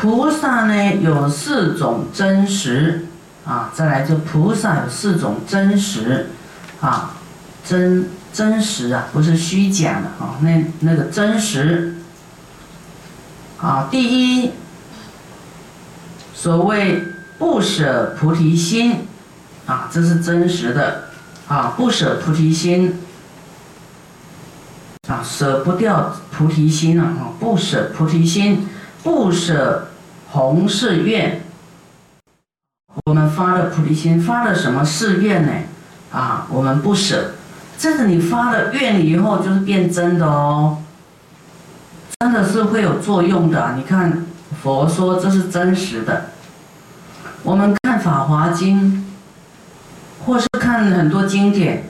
菩萨呢有四种真实。啊，再来就菩萨有四种真实。啊，真真实啊，不是虚假的啊，那那个真实。啊，第一，所谓不舍菩提心。啊，这是真实的。啊，不舍菩提心。啊，舍不掉菩提心啊！不舍菩提心，不舍弘誓愿。我们发了菩提心，发了什么誓愿呢？啊，我们不舍。这个你发了愿以后，就是变真的哦，真的是会有作用的。你看，佛说这是真实的。我们看《法华经》，或是看很多经典，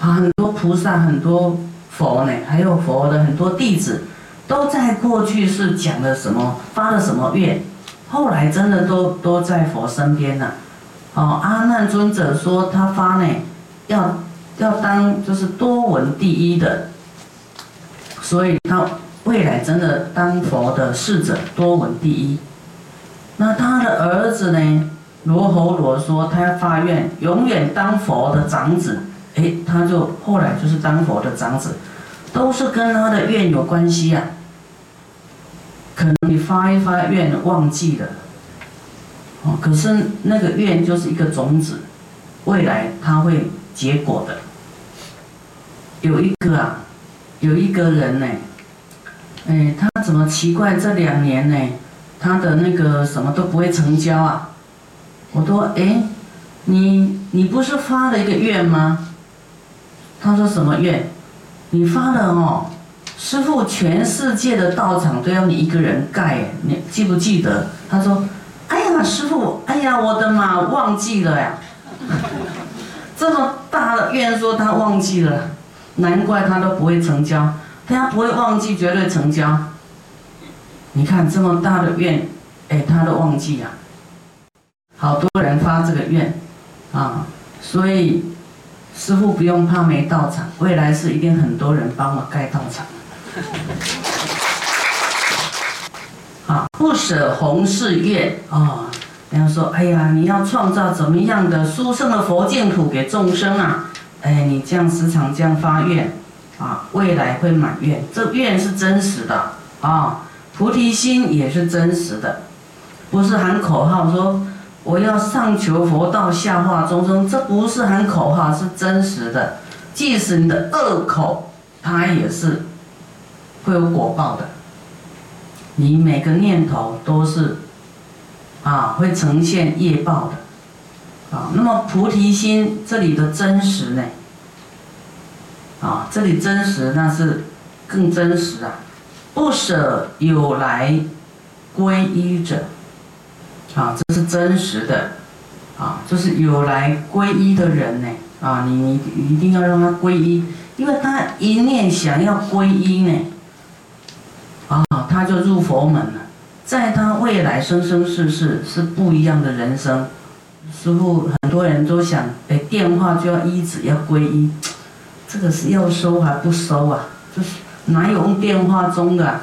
啊，很多菩萨，很多。佛呢，还有佛的很多弟子，都在过去是讲了什么，发了什么愿，后来真的都都在佛身边了。哦，阿难尊者说他发呢，要要当就是多闻第一的，所以他未来真的当佛的侍者，多闻第一。那他的儿子呢，罗侯罗说他要发愿，永远当佛的长子。哎，他就后来就是当佛的长子。都是跟他的愿有关系啊。可能你发一发愿忘记了，哦，可是那个愿就是一个种子，未来它会结果的。有一个啊，有一个人呢，哎，他怎么奇怪？这两年呢，他的那个什么都不会成交啊。我说，哎，你你不是发了一个愿吗？他说什么愿？你发了哦，师傅，全世界的道场都要你一个人盖，你记不记得？他说：“哎呀，师傅，哎呀，我的妈，忘记了呀！这么大的愿，说他忘记了，难怪他都不会成交。他不会忘记，绝对成交。你看这么大的愿，哎，他都忘记了。好多人发这个愿啊，所以。”师傅不用怕没到场，未来是一定很多人帮我盖道场。啊，不舍弘誓愿啊！人家说，哎呀，你要创造怎么样的殊胜的佛净土给众生啊？哎，你这样时常这样发愿啊，未来会满愿。这愿是真实的啊，菩提心也是真实的，不是喊口号说。我要上求佛道，下化众生，这不是喊口号，是真实的。即使你的恶口，它也是会有果报的。你每个念头都是啊，会呈现业报的。啊，那么菩提心这里的真实呢？啊，这里真实那是更真实啊！不舍有来皈依者。啊，这是真实的，啊，就是有来皈依的人呢，啊，你你一定要让他皈依，因为他一念想要皈依呢，他就入佛门了，在他未来生生世世是不一样的人生。师傅，很多人都想，哎，电话就要依止要皈依，这个是要收还不收啊？就是哪有用电话中的，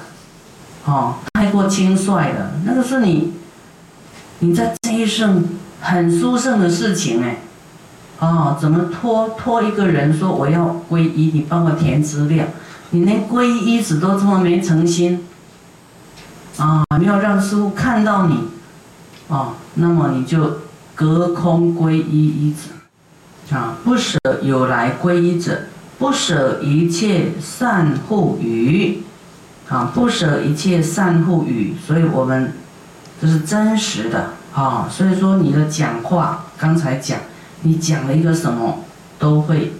哦，太过轻率了，那个是你。你在这一生很殊胜的事情哎，哦，怎么托托一个人说我要皈依，你帮我填资料，你连皈依一子都这么没诚心，啊，没有让师傅看到你，啊，那么你就隔空皈依一子，啊，不舍有来皈依者，不舍一切善护语，啊，不舍一切善护语，所以我们。这是真实的。啊，所以说你的讲话，刚才讲，你讲了一个什么，都会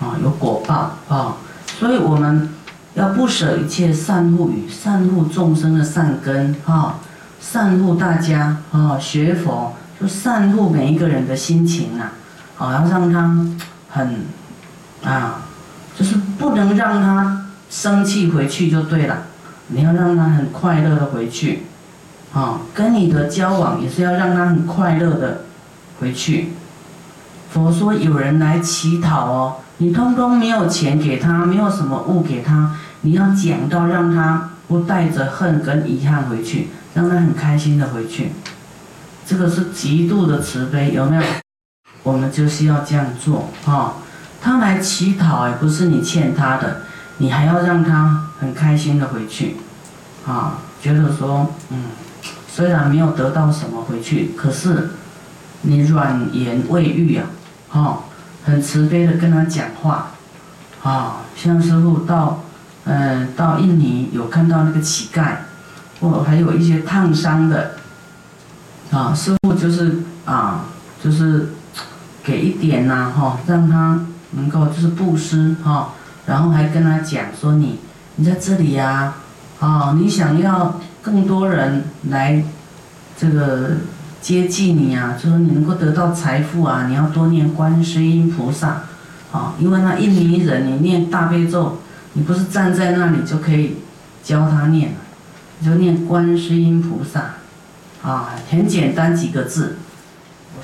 啊有果报。啊，所以我们要不舍一切善护语，善护众生的善根啊，善护大家啊，学佛就善护每一个人的心情呐，好要让他很啊，就是不能让他生气回去就对了，你要让他很快乐的回去。啊，跟你的交往也是要让他很快乐的回去。佛说有人来乞讨哦，你通通没有钱给他，没有什么物给他，你要讲到让他不带着恨跟遗憾回去，让他很开心的回去。这个是极度的慈悲，有没有？我们就是要这样做啊！他来乞讨，也不是你欠他的，你还要让他很开心的回去，啊，觉得说，嗯，虽然没有得到什么回去，可是你软言未喻啊，哈，很慈悲的跟他讲话，啊，像师傅到，嗯，到印尼有看到那个乞丐，或还有一些烫伤的，啊，师傅就是啊，就是。给一点呐，哈，让他能够就是布施哈，然后还跟他讲说你，你在这里呀，啊，你想要更多人来这个接济你啊，就说你能够得到财富啊，你要多念观世音菩萨，啊，因为那印尼人你念大悲咒，你不是站在那里就可以教他念，你就念观世音菩萨，啊，很简单几个字。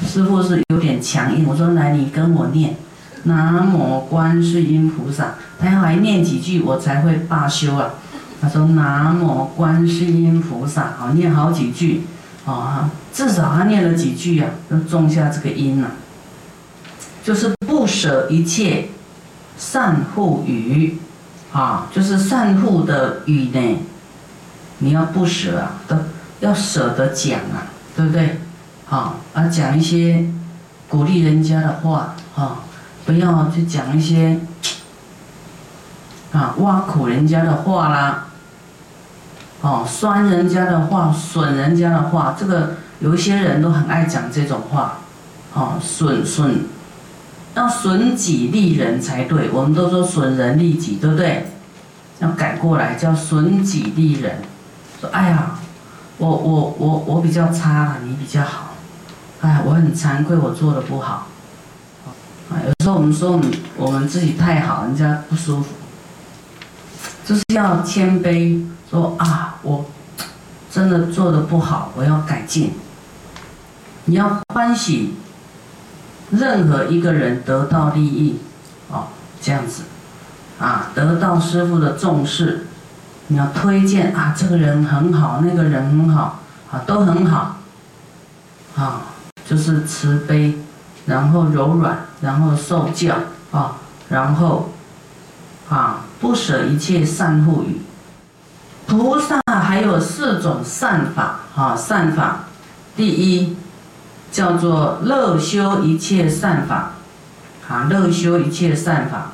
师傅是有点强硬，我说来，你跟我念，南无观世音菩萨，他要来念几句，我才会罢休啊。他说南无观世音菩萨，啊，念好几句，啊，至少他念了几句啊，就种下这个因了。就是不舍一切善护语，啊，就是善护的语呢，你要不舍啊，都要舍得讲啊，对不对？啊，啊，讲一些鼓励人家的话，啊，不要去讲一些啊挖苦人家的话啦，哦，酸人家的话，损人家的话，这个有一些人都很爱讲这种话，哦，损损，要损己利人才对，我们都说损人利己，对不对？要改过来叫损己利人，说哎呀，我我我我比较差，你比较好。哎，我很惭愧，我做的不好。啊，有时候我们说我们我们自己太好，人家不舒服。就是要谦卑，说啊，我真的做的不好，我要改进。你要欢喜，任何一个人得到利益，哦，这样子，啊，得到师傅的重视，你要推荐啊，这个人很好，那个人很好，啊，都很好，啊。就是慈悲，然后柔软，然后受教啊，然后啊不舍一切善护语。菩萨还有四种善法啊，善法，第一叫做乐修一切善法，啊乐修一切善法，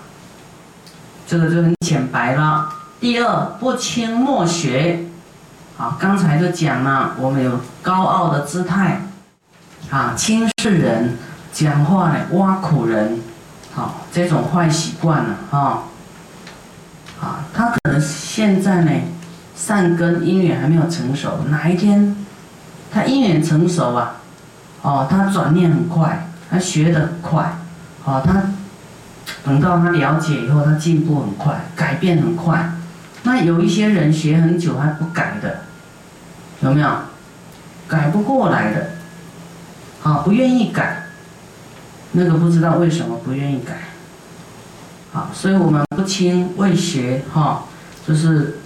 这个就很浅白了。第二不轻莫学，啊刚才就讲了，我们有高傲的姿态。啊，轻视人，讲话呢挖苦人，好，这种坏习惯了啊。啊，他可能现在呢，善根因缘还没有成熟，哪一天他因缘成熟啊，哦，他转念很快，他学得很快，哦，他等到他了解以后，他进步很快，改变很快。那有一些人学很久还不改的，有没有？改不过来的。啊，不愿意改，那个不知道为什么不愿意改。好，所以我们不轻未学哈，就是，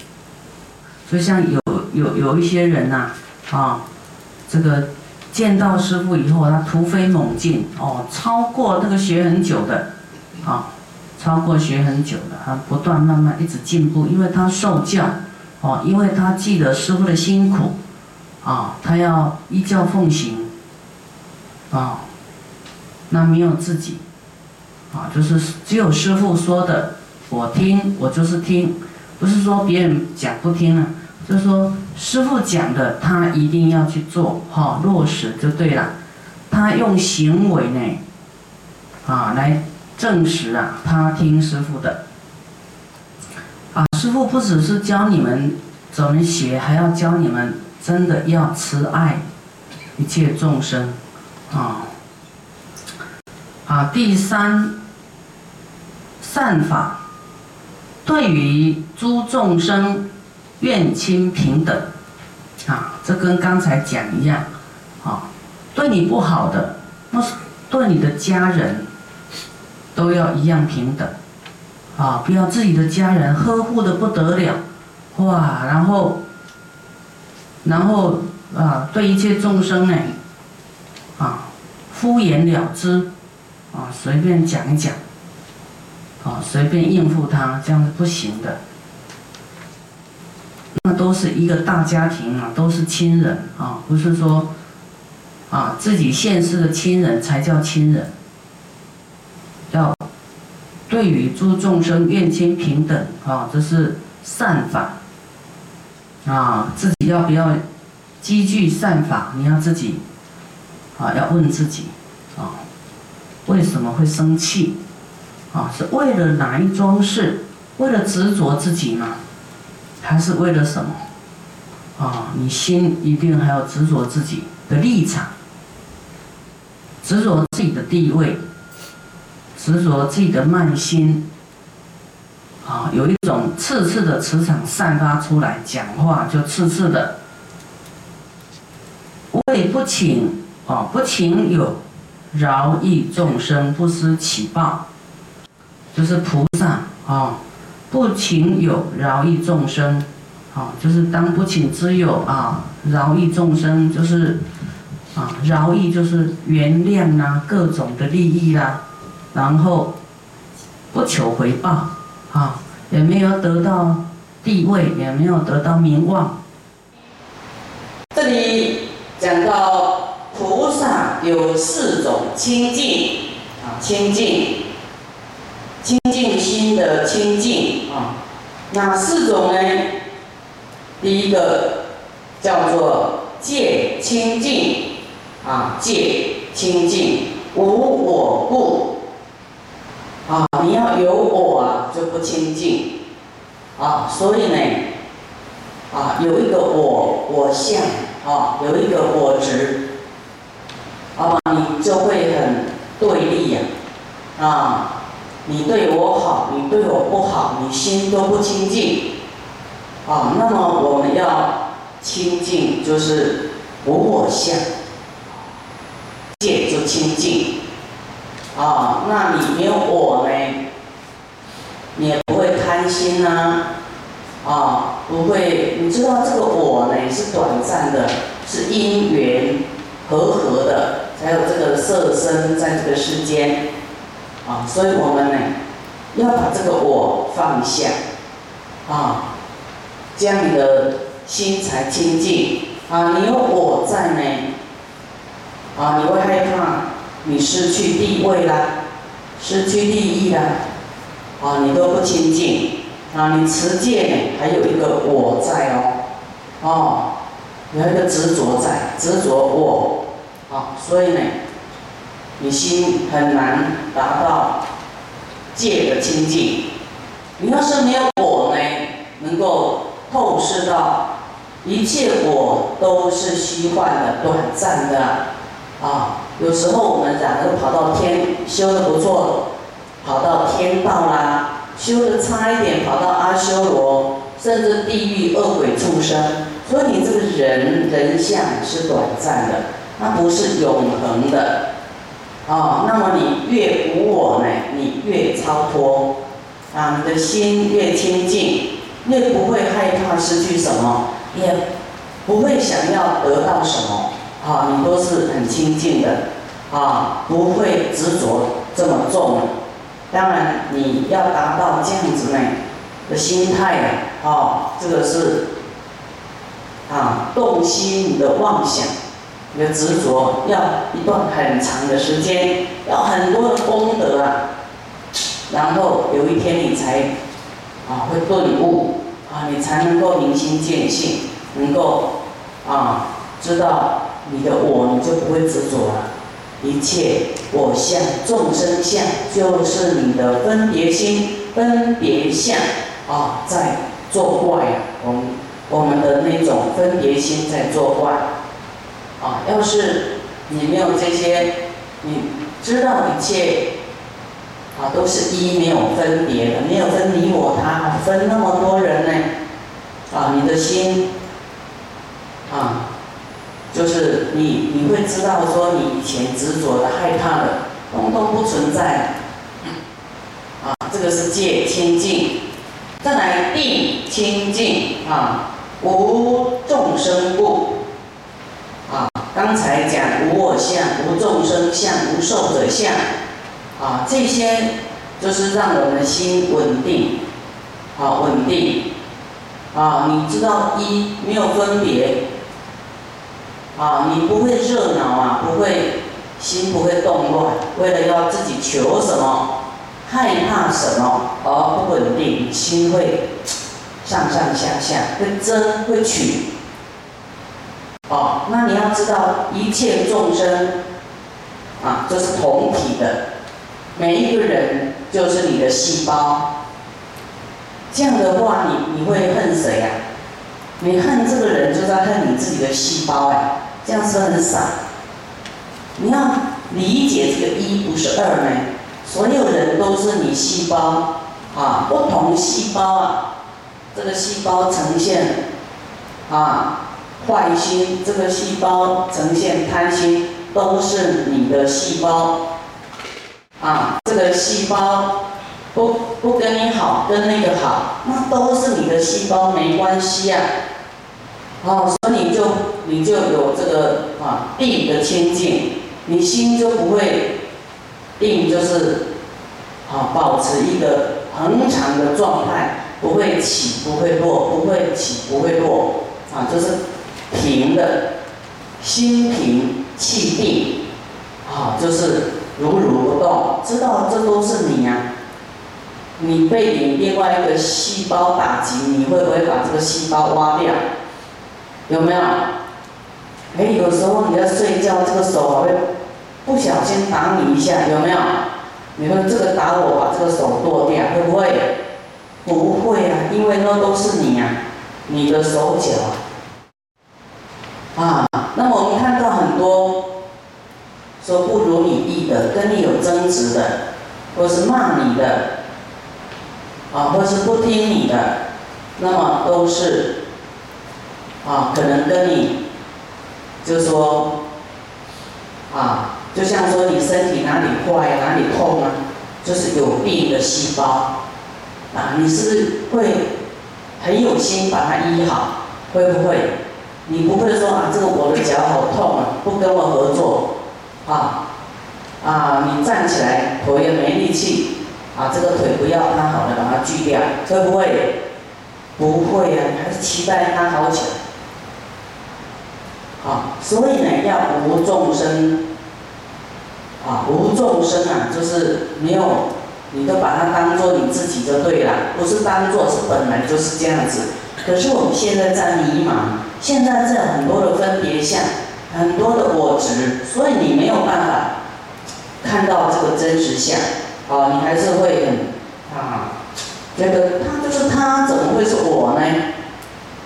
就像有有有一些人呐，啊，这个见到师傅以后，他突飞猛进哦，超过那个学很久的，啊，超过学很久的，他不断慢慢一直进步，因为他受教，哦，因为他记得师傅的辛苦，啊，他要依教奉行。啊，那没有自己，啊，就是只有师傅说的，我听，我就是听，不是说别人讲不听了，就说师傅讲的，他一定要去做，哈，落实就对了。他用行为呢，啊，来证实啊，他听师傅的。啊，师傅不只是教你们怎么学，还要教你们真的要慈爱一切众生。啊，啊，第三善法，对于诸众生愿亲平等，啊，这跟刚才讲一样，啊，对你不好的，那是对你的家人，都要一样平等，啊，不要自己的家人呵护的不得了，哇，然后，然后啊，对一切众生呢，啊，敷衍了之，啊，随便讲一讲，啊，随便应付他，这样是不行的。都是一个大家庭啊，都是亲人啊，不是说，啊，自己现世的亲人才叫亲人。要对于诸众生愿亲平等啊，这是善法。啊，自己要不要积聚善法？你要自己啊，要问自己啊，为什么会生气？啊，是为了哪一桩事？为了执着自己吗？还是为了什么？啊，你心一定还要执着自己的立场，执着自己的地位，执着自己的慢心。啊，有一种刺刺的磁场散发出来，讲话就刺刺的。为不请啊，不请有饶益众生，不思起报，就是菩萨啊，不请有饶益众生，啊，就是当不请之有啊，饶益众生就是啊，饶益就是原谅啦，各种的利益啦，然后不求回报。啊，也没有得到地位，也没有得到名望。这里讲到菩萨有四种清净啊，清净，清净心的清净啊。哪四种呢？第一个叫做戒清净啊，戒清净无我故。啊，你要有我啊，就不清净，啊，所以呢，啊，有一个我我相，啊，有一个我执，啊，你就会很对立呀，啊，你对我好，你对我不好，你心都不清净，啊，那么我们要清净，就是无我相，戒就清净。啊，那你没有我呢，你也不会贪心呐，啊，不会，你知道这个我呢是短暂的，是因缘和合的，才有这个色身在这个世间，啊，所以我们呢要把这个我放下，啊，这样你的心才清净，啊，你有我在呢，啊，你会害怕。你失去地位啦，失去利益啦，啊，你都不清净啊！你持戒呢，还有一个我在哦，哦，有一个执着在，执着我，啊，所以呢，你心很难达到戒的清净。你要是没有我呢，能够透视到一切我都是虚幻的、短暂的，啊。有时候我们两个跑到天修的不错，跑到天道啦，修的差一点跑到阿修罗，甚至地狱恶鬼畜生。所以你这个人人相是短暂的，它不是永恒的。啊，那么你越无我呢，你越超脱，啊，你的心越清净，越不会害怕失去什么，也不会想要得到什么。啊，你都是很清净的，啊，不会执着这么重。当然，你要达到这样子呢的心态啊，啊，这个是啊，洞悉你的妄想，你的执着，要一段很长的时间，要很多的功德啊，然后有一天你才啊会顿悟，啊，你才能够明心见性，能够啊知道。你的我，你就不会执着了。一切我相、众生相，就是你的分别心、分别相啊，在作怪啊。我们我们的那种分别心在作怪啊。要是你没有这些，你知道一切啊，都是一，没有分别的，没有分你我他，分那么多人呢啊，你的心啊。就是你，你会知道说你以前执着的、害怕的，通通不存在。啊，这个是戒清净。再来定清净啊，无众生故。刚才讲无我相、无众生相、无寿者相，啊，这些就是让我们心稳定，啊，稳定。啊，你知道一没有分别，啊，你不会热闹啊，不会心不会动乱，为了要自己求什么，害怕什么而不稳定，心会上上下下，会争会取。哦，那你要知道，一切众生啊，就是同体的，每一个人就是你的细胞。这样的话，你你会恨谁呀？你恨这个人，就在恨你自己的细胞哎，这样是很傻。你要理解这个一不是二呢，所有人都是你细胞啊，不同细胞啊，这个细胞呈现啊坏心，这个细胞呈现贪心，都是你的细胞啊，这个细胞。不不跟你好，跟那个好，那都是你的细胞，没关系呀。哦，所以你就你就有这个啊定的清净，你心就不会定，就是啊保持一个恒常的状态，不会起不会落，不会起不会落，啊就是平的，心平气定，啊就是如如不动，知道这都是你呀。你被你另外一个细胞打击，你会不会把这个细胞挖掉？有没有？哎，有时候你在睡觉，这个手会不小心打你一下，有没有？你说这个打我，把这个手剁掉，会不会？不会啊，因为那都是你呀，你的手脚啊。那么我们看到很多说不如你意的，跟你有争执的，或是骂你的。啊，或是不听你的，那么都是啊，可能跟你就说啊，就像说你身体哪里坏哪里痛啊，就是有病的细胞啊，你是不是会很有心把它医好？会不会？你不会说啊，这个我的脚好痛啊，不跟我合作啊啊，你站起来腿也没力气。啊，这个腿不要那好了，把它锯掉，会不会？不会呀，你还是期待它好起来。好，所以呢，要无众生。啊，无众生啊，就是没有，你都把它当做你自己就对了，不是当做是本来就是这样子。可是我们现在在迷茫，现在在很多的分别相，很多的我执，所以你没有办法看到这个真实相。啊，你还是会很啊，觉得他就是他，怎么会是我呢？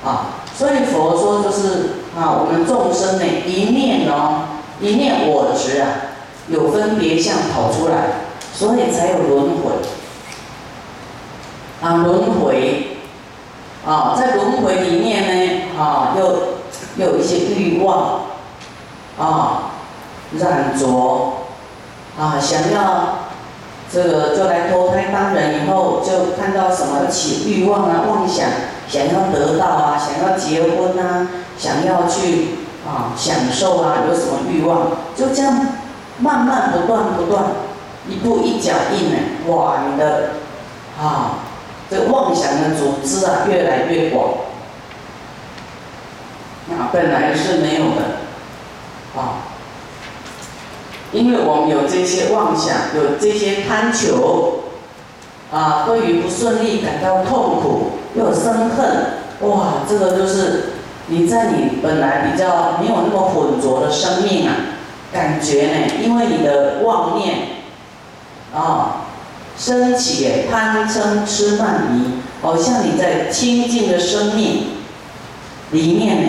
啊，所以佛说就是啊，我们众生呢，一念哦，一念我执啊，有分别相跑出来，所以才有轮回。啊，轮回啊，在轮回里面呢，啊，又有一些欲望啊，染着啊，想要。这个就来投胎当人以后，就看到什么起欲望啊、妄想，想要得到啊、想要结婚啊、想要去啊享受啊，有什么欲望，就这样慢慢不断不断，一步一脚印呢，哇，你的啊这妄想的组织啊越来越广，啊本来是没有的，啊。因为我们有这些妄想，有这些贪求，啊，对于不顺利感到痛苦，又生恨，哇，这个就是你在你本来比较没有那么浑浊的生命啊，感觉呢，因为你的妄念，啊，升起贪嗔痴慢疑，好像你在清净的生命里面呢，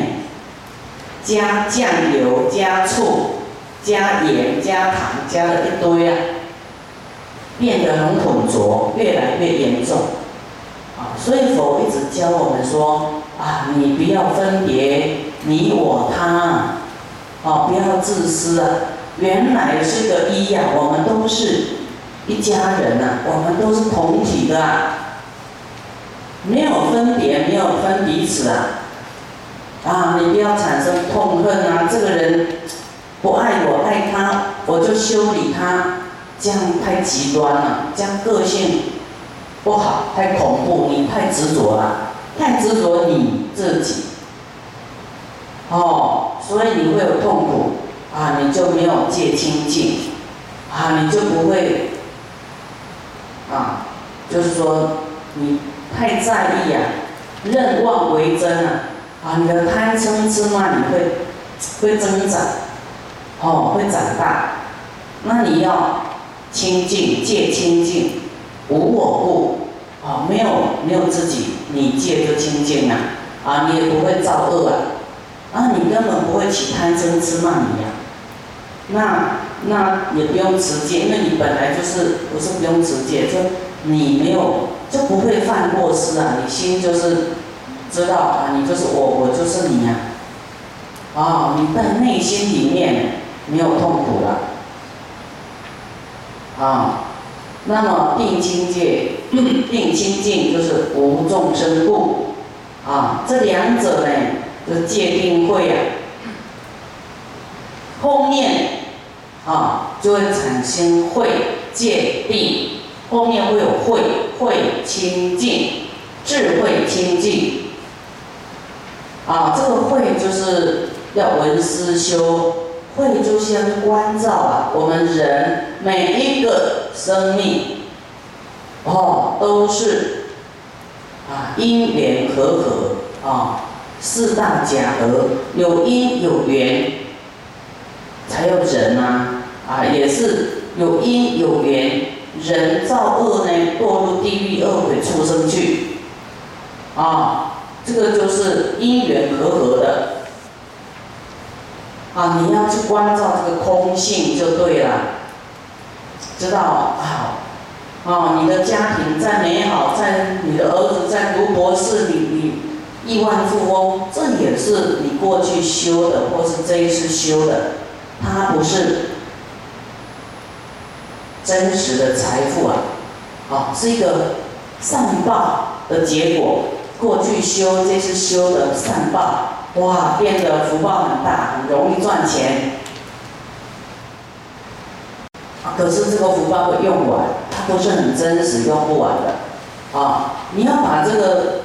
加酱油加醋。加盐、加糖，加了一堆啊，变得很浑浊，越来越严重，啊，所以佛一直教我们说，啊，你不要分别你我他，哦，不要自私啊，原来是个一呀，我们都是一家人呐，我们都是同体的啊，没有分别，没有分彼此啊，啊，你不要产生痛恨啊，这个人不爱我，爱他，我就修理他，这样太极端了，这样个性不好，太恐怖，你太执着了，太执着你自己，哦，所以你会有痛苦啊，你就没有戒清净，啊，你就不会，啊，就是说你。太在意啊，任妄为真啊，啊，你的贪嗔痴慢你会会增长，哦，会长大。那你要清净，戒清净，无我故，啊，没有没有自己，你戒就清净了，啊，你也不会造恶啊，啊，你根本不会起贪嗔痴慢疑呀。那那也不用直接，因为你本来就是不是不用直接，就你没有。就不会犯过失啊！你心就是知道啊，你就是我，我就是你呀。啊，你在内心里面没有痛苦了。啊，那么定清界、定清净就是无众生故。啊，这两者呢，就界定会啊。后面啊，就会产生慧界定。后面会有慧，慧清净，智慧清净。啊，这个慧就是要闻思修，慧就先关照啊，我们人每一个生命，哦，都是啊因缘和合啊，四大假合，有因有缘，才有人呐，啊，也是有因有缘。人造恶呢，堕入地狱恶鬼畜生去，啊，这个就是因缘和合的，啊，你要去关照这个空性就对了，知道啊，啊，你的家庭再美好，在你的儿子在读博士，你你亿万富翁，这也是你过去修的，或是这一次修的，他不是。真实的财富啊，好是一个善报的结果。过去修这次修的善报，哇，变得福报很大，很容易赚钱。可是这个福报会用完，它不是很真实，用不完的。啊，你要把这个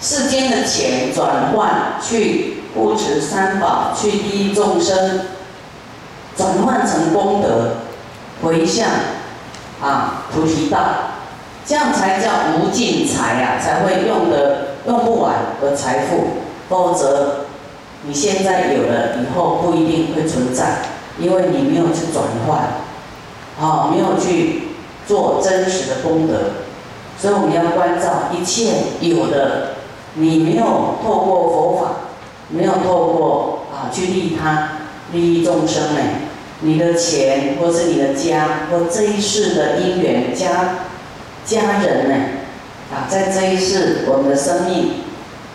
世间的钱转换去护持三宝，去利益众生，转换成功德。回向啊，菩提道，这样才叫无尽财呀，才会用的用不完的财富。否则，你现在有了，以后不一定会存在，因为你没有去转换，啊，没有去做真实的功德。所以我们要关照一切有的，你没有透过佛法，没有透过啊去利他，利益众生呢。你的钱，或是你的家，或这一世的姻缘家家人呢？啊，在这一世我们的生命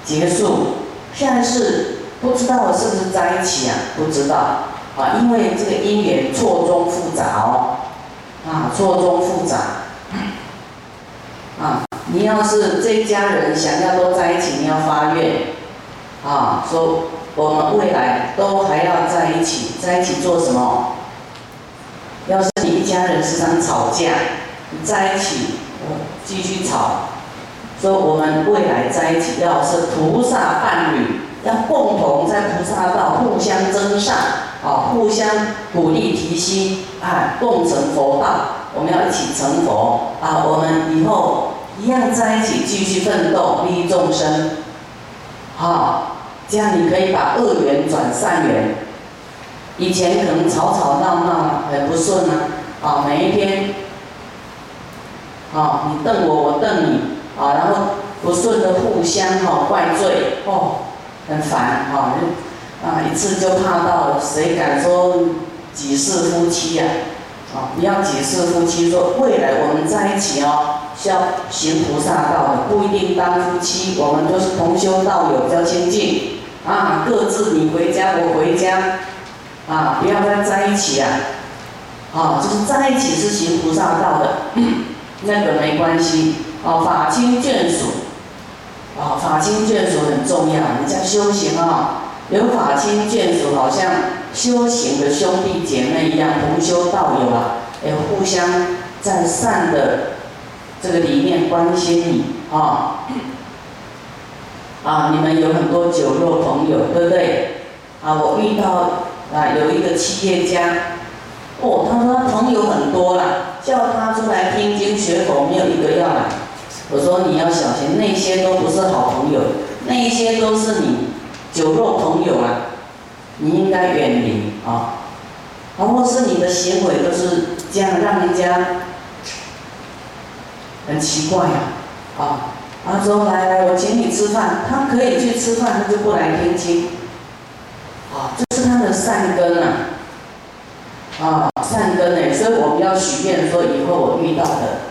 结束，下一世不知道是不是在一起啊？不知道啊，因为这个姻缘错综复杂哦，啊，错综复杂。啊，你要是这一家人想要都在一起，你要发愿啊，说我们未来都还要在一起，在一起做什么？要是你一家人时常吵架，你在一起，继续吵，说我们未来在一起要是菩萨伴侣，要共同在菩萨道互相增上，啊，互相鼓励提心，啊，共成佛道，我们要一起成佛，啊，我们以后一样在一起继续奋斗，利益众生，好，这样你可以把恶缘转善缘。以前可能吵吵闹闹很不顺啊，啊，每一天，啊，你瞪我，我瞪你，啊，然后不顺的互相哈怪罪，哦，很烦，哈，啊，一次就怕到了谁敢说几世夫妻呀？啊，不要解释夫妻，说未来我们在一起哦，是要行菩萨道的，不一定当夫妻，我们都是同修道友，比较亲近，啊，各自你回家，我回家。啊，不要再在一起啊！啊，就是在一起是行菩萨道的，那个没关系啊，法亲眷属，啊，法亲眷属很重要。你在修行啊，有法亲眷属，好像修行的兄弟姐妹一样，同修道友啊，哎，互相在善的这个里面关心你啊。啊，你们有很多酒肉朋友，对不对？啊，我遇到啊有一个企业家，哦，他说他朋友很多啦，叫他出来听经学佛，没有一个要来。我说你要小心，那些都不是好朋友，那些都是你酒肉朋友啊，你应该远离啊。啊，或是你的行为都是这样，让人家很奇怪呀，啊。他说：“来来，我请你吃饭。他可以去吃饭，他就不来听经。啊，这是他的善根啊，啊，善根呢。所以我们要许愿说，以后我遇到的，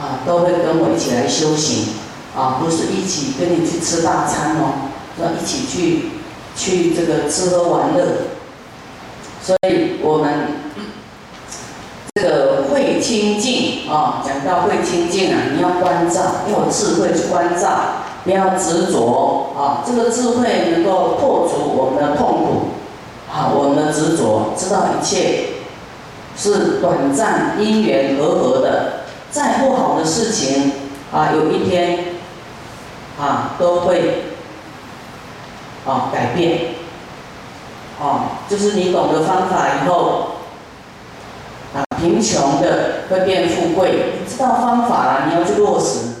啊，都会跟我一起来修行，啊，不是一起跟你去吃大餐哦，要一起去去这个吃喝玩乐。所以我们。”这个会清净啊，讲到会清净啊，你要关照，要有智慧去关照，不要执着啊。这个智慧能够破除我们的痛苦，好，我们的执着，知道一切是短暂因缘和合的，再不好的事情啊，有一天啊都会啊改变，哦，就是你懂得方法以后。啊贫穷的会变富贵，知道方法了，你要去落实。